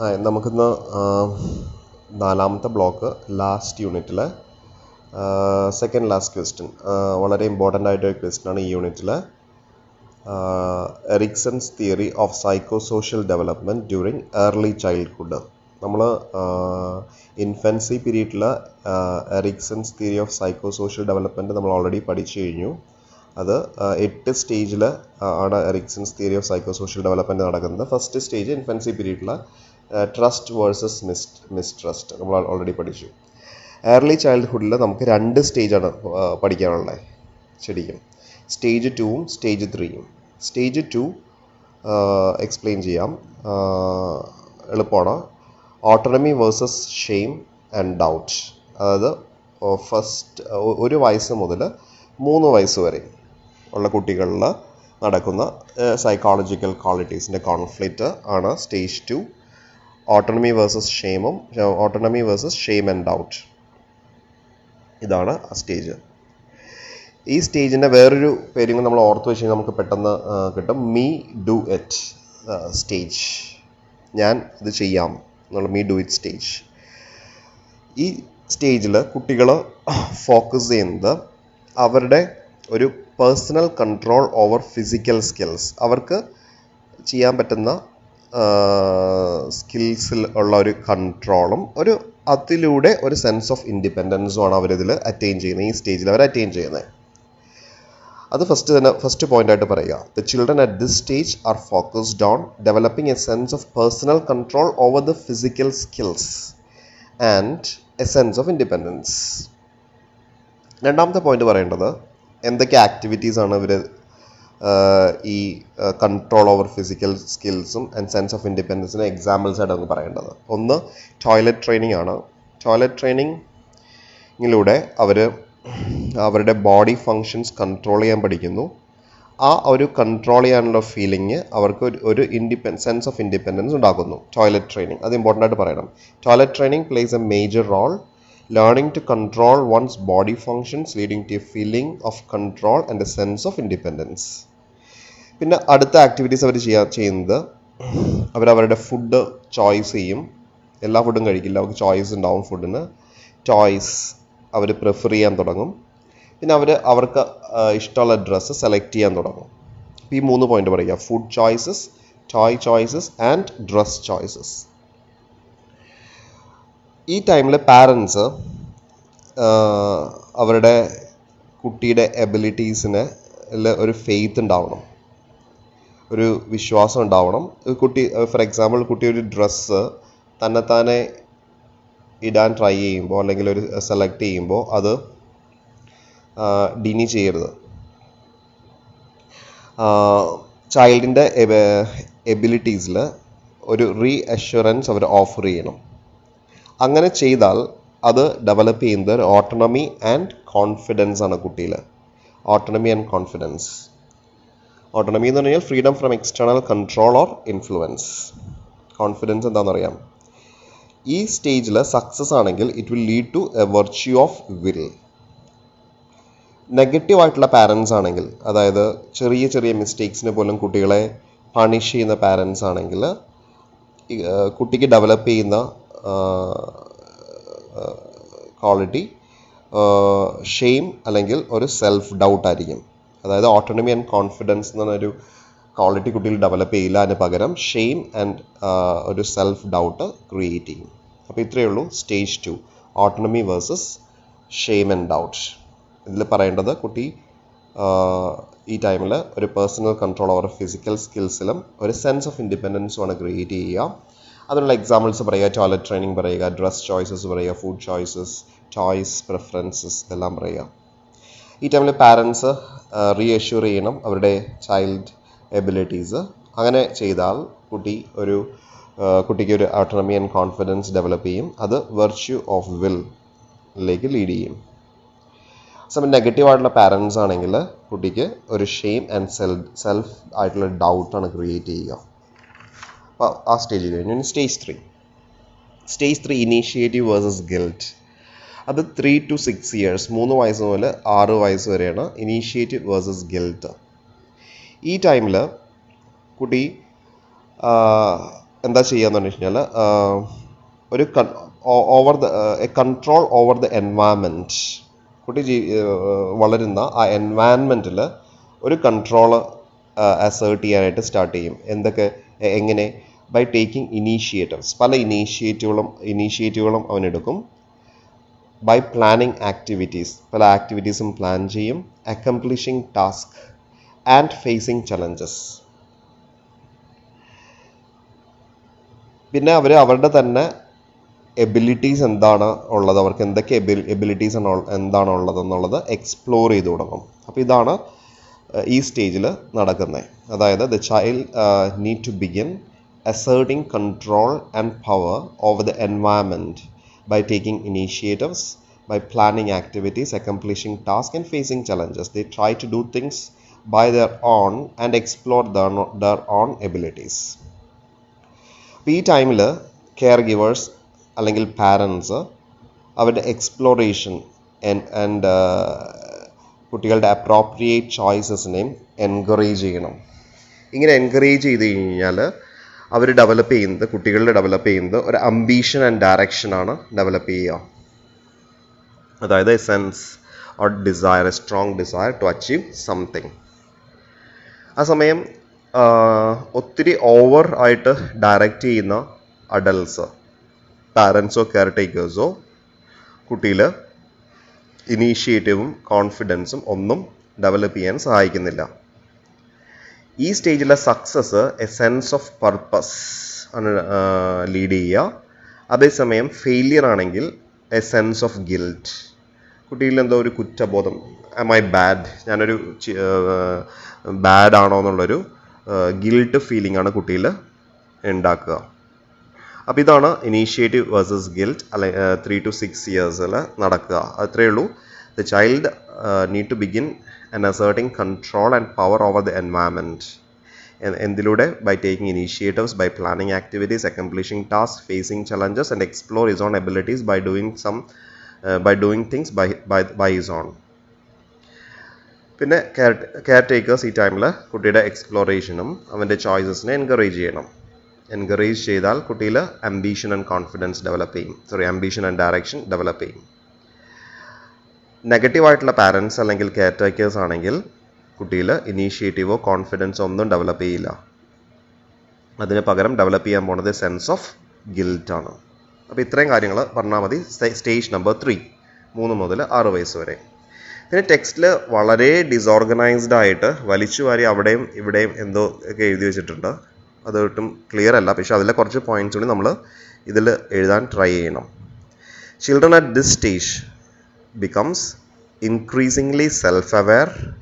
ആ, നമുക്കിന്ന് നാലാമത്തെ ബ്ലോക്ക് ലാസ്റ്റ് യൂണിറ്റിലെ സെക്കൻഡ് ലാസ്റ്റ് ക്വസ്റ്റ്യൻ വളരെ ഇമ്പോർട്ടന്റ് ആയിട്ടൊരു ക്വസ്റ്റ്യൻ ആണ് ഈ യൂണിറ്റിലെ Erikson's theory of psycho social development during early childhood നമ്മൾ ഇൻഫൻസി പീരീഡിൽ Erikson's theory of psycho social development നമ്മൾ ഓൾറെഡി പഠിച്ചു കഴിഞ്ഞു. അത് എട്ട് സ്റ്റേജിൽ ആണ് Erikson's theory of psycho social development നടക്കുന്നത്. ഫസ്റ്റ് സ്റ്റേജ് ഇൻഫൻസി പീരീഡിൽ ട്രസ്റ്റ് വേഴ്സസ് മിസ് മിസ്ട്രസ്റ്റ് നമ്മൾ ഓൾറെഡി പഠിച്ചു. ഏർലി ചൈൽഡ്ഹുഡിൽ നമുക്ക് രണ്ട് സ്റ്റേജാണ് പഠിക്കാനുള്ളത് ശരിക്കും. സ്റ്റേജ് ടുവും സ്റ്റേജ് ത്രീയും സ്റ്റേജ് ടു എക്സ്പ്ലെയിൻ ചെയ്യാം. എളുപ്പമാണ്. Autonomy versus shame and doubt അതായത് ഫസ്റ്റ് ഒരു വയസ്സ് മുതൽ മൂന്ന് വയസ്സ് വരെ ഉള്ള കുട്ടികളിൽ നടക്കുന്ന സൈക്കോളജിക്കൽ ക്വാളിറ്റീസിന്റെ കോൺഫ്ലിക്റ്റ് ആണ് stage two autonomy versus ഷെയിമും autonomy versus shame and doubt ഇതാണ് ആ സ്റ്റേജ് ഈ സ്റ്റേജിന്റെ വേറൊരു പേരും നമ്മൾ ഓർത്ത് വെച്ച് നമുക്ക് പെട്ടെന്ന് കിട്ടും. മീ ഡു ഇറ്റ് സ്റ്റേജ് ഞാൻ ഇത് ചെയ്യാം എന്നുള്ള മീ ഡു ഇറ്റ് സ്റ്റേജ് ഈ സ്റ്റേജിൽ കുട്ടികൾ ഫോക്കസ് ചെയ്യുന്നത് അവരുടെ ഒരു personal control over physical skills അവർക്ക് ചെയ്യാൻ പറ്റുന്ന സ്കിൽസിൽ ഉള്ള ഒരു കൺട്രോളും ഒരു അതിലൂടെ ഒരു സെൻസ് ഓഫ് ഇൻഡിപെൻഡൻസും ആണ് അവരിതിൽ അറ്റൈൻ ചെയ്യുന്നത് ഈ സ്റ്റേജിൽ അവർ അറ്റൈൻ ചെയ്യുന്നത്. അത് ഫസ്റ്റ് തന്നെ ഫസ്റ്റ് പോയിന്റ് ആയിട്ട് പറയുക. The children at this stage are focused on developing a sense of personal control over the physical skills and a sense of independence രണ്ടാമത്തെ പോയിന്റ് പറയേണ്ടത് എന്തൊക്കെ ആക്ടിവിറ്റീസ് ആണ് ഇവർ ഈ കൺട്രോൾ ഓവർ ഫിസിക്കൽ സ്കിൽസും ആൻഡ് സെൻസ് ഓഫ് ഇൻഡിപെൻഡൻസിന് examples ആയിട്ട് നമുക്ക് പറയേണ്ടത്. ഒന്ന് ടോയ്ലറ്റ് ട്രെയിനിങ് ആണ്. ടോയ്ലറ്റ് ട്രെയിനിങ്ങിലൂടെ അവർ അവരുടെ ബോഡി ഫങ്ഷൻസ് കൺട്രോൾ ചെയ്യാൻ പഠിക്കുന്നു. ആ ഒരു കൺട്രോൾ ചെയ്യാനുള്ള ഫീലിംഗ് അവർക്ക് ഒരു ഇൻഡിപെൻ സെൻസ് ഓഫ് ഇൻഡിപെൻഡൻസ് ഉണ്ടാക്കുന്നു. ടോയ്ലറ്റ് ട്രെയിനിങ് അത് ഇമ്പോർട്ടന്റ് ആയിട്ട് പറയണം. Toilet training plays a major role learning to control one's body functions leading to a feeling of control and a sense of independence പിന്നെ അടുത്ത activities അവർ ചെയ്യാ ചെയ്യുന്നത് അവരവരുടെ ഫുഡ് ചോയ്സ് ചെയ്യും. എല്ലാ ഫുഡും കഴിക്കില്ല. അവർക്ക് ചോയ്സ് ഉണ്ടാവും ഫുഡിന് ചോയ്സ് അവർ പ്രിഫർ ചെയ്യാൻ തുടങ്ങും. പിന്നെ അവർ അവർക്ക് ഇഷ്ടമുള്ള ഡ്രസ്സ് സെലക്ട് ചെയ്യാൻ തുടങ്ങും. ഈ മൂന്ന് പോയിന്റ് പറയുക. Food choices toy choices and dress choices ഈ ടൈമിൽ പാരൻസ് അവരുടെ കുട്ടിയുടെ എബിലിറ്റീസിന് ഒരു ഫെയ്ത്ത് ഉണ്ടാവണം. ഒരു വിശ്വാസം ഉണ്ടാവണം. കുട്ടി ഫോർ എക്സാമ്പിൾ കുട്ടി ഒരു ഡ്രസ്സ് തന്നെത്താനെ ഇടാൻ ട്രൈ ചെയ്യുമ്പോൾ അല്ലെങ്കിൽ ഒരു സെലക്ട് ചെയ്യുമ്പോൾ അത് ഡിനി ചെയ്യരുത്. ചൈൽഡിന്റെ എബിലിറ്റീസിൽ ഒരു റീ അഷുറൻസ് അവർ ഓഫർ ചെയ്യണം. അങ്ങനെ ചെയ്താൽ അത് ഡെവലപ്പ് ചെയ്യുന്നത് ഓട്ടോണമി ആൻഡ് കോൺഫിഡൻസ് ആണ് കുട്ടിയിൽ ഓട്ടോണമി ആൻഡ് കോൺഫിഡൻസ് ഓട്ടോണമി എന്ന് പറഞ്ഞാൽ freedom from external control or influence confidence എന്താണെന്നറിയാം? ഈ സ്റ്റേജിൽ സക്സസ് ആണെങ്കിൽ it will lead to a virtue of will negative ആയിട്ടുള്ള പാരൻസ് ആണെങ്കിൽ അതായത് ചെറിയ ചെറിയ മിസ്റ്റേക്സിന് പോലും കുട്ടികളെ പണിഷ് ചെയ്യുന്ന പാരൻസ് ആണെങ്കിൽ കുട്ടിക്ക് ഡെവലപ്പ് ചെയ്യുന്ന ക്വാളിറ്റി ഷെയിം അല്ലെങ്കിൽ ഒരു സെൽഫ് ഡൗട്ട് ആയിരിക്കും. അതായത് ഓട്ടോണമി ആൻഡ് കോൺഫിഡൻസ് എന്ന് പറഞ്ഞൊരു ക്വാളിറ്റി കുട്ടിയിൽ ഡെവലപ്പ് ചെയ്യില്ല അതിന് പകരം ഷെയിം ആൻഡ് ഒരു സെൽഫ് ഡൗട്ട് ക്രിയേറ്റ് ചെയ്യും. അപ്പോൾ ഇത്രയേ ഉള്ളൂ. Stage two autonomy versus shame and doubt ഇതിൽ പറയേണ്ടത് കുട്ടി ഈ ടൈമിൽ ഒരു പേഴ്സണൽ കൺട്രോൾ ഓവർ ഫിസിക്കൽ സ്കിൽസിലും ഒരു സെൻസ് ഓഫ് ഇൻഡിപെൻഡൻസുമാണ് ക്രിയേറ്റ് ചെയ്യുക. അതിനുള്ള എക്സാമ്പിൾസ് പറയുക ടോയ്ലറ്റ് ട്രെയിനിങ് പറയുക ഡ്രസ് ചോയ്സസ് പറയുക ഫുഡ് ചോയ്സസ് ചോയ്സ് പ്രിഫറൻസസ് ഇതെല്ലാം പറയുക. ഈ ടൈമിൽ പാരൻസ് റീഅഷ്യൂർ ചെയ്യണം അവരുടെ ചൈൽഡ് എബിലിറ്റീസ് അങ്ങനെ ചെയ്താൽ കുട്ടി ഒരു കുട്ടിക്ക് ഒരു ഓട്ടോണമി ആൻഡ് കോൺഫിഡൻസ് ഡെവലപ്പ് ചെയ്യും. അത് വെർച്യൂ ഓഫ് വില്ലിലേക്ക് ലീഡ് ചെയ്യും. സമയം നെഗറ്റീവ് ആയിട്ടുള്ള പാരൻസ് ആണെങ്കിൽ കുട്ടിക്ക് ഒരു ഷെയിം ആൻഡ് സെൽഫ് സെൽഫ് ആയിട്ടുള്ള ഡൗട്ടാണ് ക്രിയേറ്റ് ചെയ്യുക. അപ്പോൾ ആ സ്റ്റേജ് കഴിഞ്ഞു stage three stage three initiative versus guilt അത് ത്രീ ടു സിക്സ് ഇയേഴ്സ് മൂന്ന് വയസ്സ് മുതൽ ആറ് വയസ്സ് വരെയാണ് ഇനീഷ്യേറ്റീവ് വേഴ്സസ് ഗിൽറ്റ് ഈ ടൈമിൽ കുട്ടി എന്താ ചെയ്യാന്ന് പറഞ്ഞു കഴിഞ്ഞാൽ ഒരു over the a control over the environment കുട്ടി ജീ വളരുന്ന ആ എൻവയൺമെന്റിൽ ഒരു കൺട്രോൾ അസേർട്ട് ചെയ്യാനായിട്ട് സ്റ്റാർട്ട് ചെയ്യും. എന്തൊക്കെ എങ്ങനെ? ബൈ ടേക്കിംഗ് ഇനീഷ്യേറ്റീവ്സ് പല ഇനീഷ്യേറ്റീവുകളും ഇനീഷ്യേറ്റീവുകളും അവൻ എടുക്കും. ബൈ പ്ലാനിങ് ആക്ടിവിറ്റീസ് പല ആക്ടിവിറ്റീസും പ്ലാൻ ചെയ്യും accomplishing task and facing challenges പിന്നെ അവർ അവരുടെ തന്നെ എബിലിറ്റീസ് എന്താണ് ഉള്ളത്? അവർക്ക് എന്തൊക്കെ എബിലിറ്റീസ് ആണ് ഉള്ള- എന്താണ് ഉള്ളത് എന്നുള്ളത് എക്സ്പ്ലോർ ചെയ്ത് തുടങ്ങും. അപ്പോൾ ഇതാണ് ഈ സ്റ്റേജിൽ നടക്കുന്നത് അതായത് the child need to begin asserting control and power over the environment by taking initiatives, by planning activities, accomplishing tasks, and facing challenges. They try to do things by their own and explore their, their own abilities. അപ്പോൾ ഈ ടൈമിൽ care givers അല്ലെങ്കിൽ parents അവരുടെ exploration and കുട്ടികളുടെ appropriate ചോയ്സസിനെയും encourage ചെയ്യണം ഇങ്ങനെ encourage ചെയ്ത് കഴിഞ്ഞാൽ അവർ ഡെവലപ്പ് ചെയ്യുന്നത് കുട്ടികളുടെ ഡെവലപ്പ് ചെയ്യുന്നത് ഒരു അംബീഷൻ ആൻഡ് ഡയറക്ഷൻ ആണ് ഡെവലപ്പ് ചെയ്യുക. അതായത് a sense or desire a strong desire to achieve something ആ സമയം ഒത്തിരി ഓവർ ആയിട്ട് ഡയറക്റ്റ് ചെയ്യുന്ന അഡൽട്സ് പാരൻസോ കെയർ ടേക്കേഴ്സോ കുട്ടിയിൽ ഇനീഷ്യേറ്റീവും കോൺഫിഡൻസും ഒന്നും ഡെവലപ്പ് ചെയ്യാൻ സഹായിക്കുന്നില്ല. ഈ സ്റ്റേജിലെ success a sense of purpose ആണ് ലീഡ് ചെയ്യുക. അതേസമയം ഫെയിലിയർ ആണെങ്കിൽ എ സെൻസ് ഓഫ് ഗിൽറ്റ് കുട്ടിയിൽ എന്തോ ഒരു കുറ്റബോധം എം ഐ ബാഡ് ഞാനൊരു ബാഡ് ആണോ എന്നുള്ളൊരു ഗിൽട്ട് ഫീലിംഗ് ആണ് കുട്ടിയിൽ ഉണ്ടാക്കുക. അപ്പോൾ ഇതാണ് ഇനീഷ്യേറ്റീവ് വേഴ്സസ് ഗിൽറ്റ് അല്ലെ ത്രീ ടു സിക്സ് ഇയേഴ്സിൽ നടക്കുക. അത്രയേ ഉള്ളൂ. The child need to begin and asserting control and power over the environment എന്തിലൂടെ? By taking initiatives by planning activities accomplishing task facing challenges and explore his own abilities by doing some by doing things by by by his own പിന്നെ care caretakers ഈ ടൈമിൽ കുട്ടിയുടെ എക്സ്പ്ലോറേഷനും അവന്റെ ചോയ്സസിനെ encourage ചെയ്യണം. Encourage ചെയ്താൽ കുട്ടിയിൽ ambition and confidence develop ചെയ്യും. Sorry ambition and direction develop ചെയ്യും. നെഗറ്റീവായിട്ടുള്ള പാരൻസ് അല്ലെങ്കിൽ കെയർ ടേക്കേഴ്സ് ആണെങ്കിൽ കുട്ടിയിൽ ഇനീഷ്യേറ്റീവോ കോൺഫിഡൻസോ ഒന്നും ഡെവലപ്പ് ചെയ്യില്ല. അതിന് പകരം ഡെവലപ്പ് ചെയ്യാൻ പോണത് സെൻസ് ഓഫ് ഗിൽറ്റ് ആണ്. അപ്പോൾ ഇത്രയും കാര്യങ്ങൾ പറഞ്ഞാൽ മതി. സ്റ്റേജ് നമ്പർ ത്രീ മൂന്ന് മുതൽ ആറ് വയസ്സ് വരെ. പിന്നെ ടെക്സ്റ്റിൽ വളരെ ഡിസോർഗനൈസ്ഡ് ആയിട്ട് വലിച്ചു വാരി അവിടെയും ഇവിടെയും എന്തോ ഒക്കെ എഴുതി വെച്ചിട്ടുണ്ട്. അത് ഒട്ടും ക്ലിയർ അല്ല. പക്ഷേ അതിലെ കുറച്ച് പോയിന്റ്സ് കൂടി നമ്മൾ ഇതിൽ എഴുതാൻ ട്രൈ ചെയ്യണം. Children at this stage becomes increasingly self aware,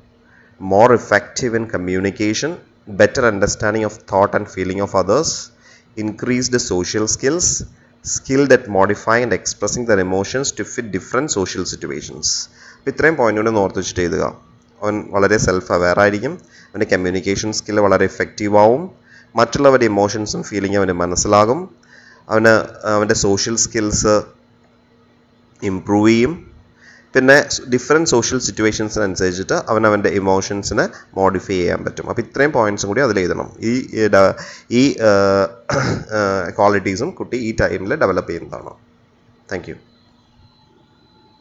more effective in communication, better understanding of thought and feeling of others, increased social skills, skilled at modifying and expressing their emotions to fit different social situations. അപ്പോൾ ഇത്രയും point കൂടെ ഓർത്ത് വെച്ചിട്ട് എഴുതുക അവൻ വളരെ self aware ആയിരിക്കും അവന്റെ കമ്മ്യൂണിക്കേഷൻ സ്കിൽ വളരെ എഫക്റ്റീവ് ആവും മറ്റുള്ളവരുടെ ഇമോഷൻസും ഫീലിംഗും അവന് മനസ്സിലാകും അവന് അവന്റെ സോഷ്യൽ സ്കിൽസ് ഇമ്പ്രൂവ് ചെയ്യും പിന്നെ ഡിഫറെന്റ് സോഷ്യൽ സിറ്റുവേഷൻസിനനുസരിച്ചിട്ട് അവൻ അവന്റെ ഇമോഷൻസിനെ മോഡിഫൈ ചെയ്യാൻ പറ്റും. അപ്പോൾ ഇത്രയും പോയിന്റ്സും കൂടി അതിൽ എഴുതണം. ഈ ഈ ക്വാളിറ്റീസും കുട്ടി ഈ ടൈമിൽ ഡെവലപ്പ് ചെയ്യുന്നതാണ്. Thank you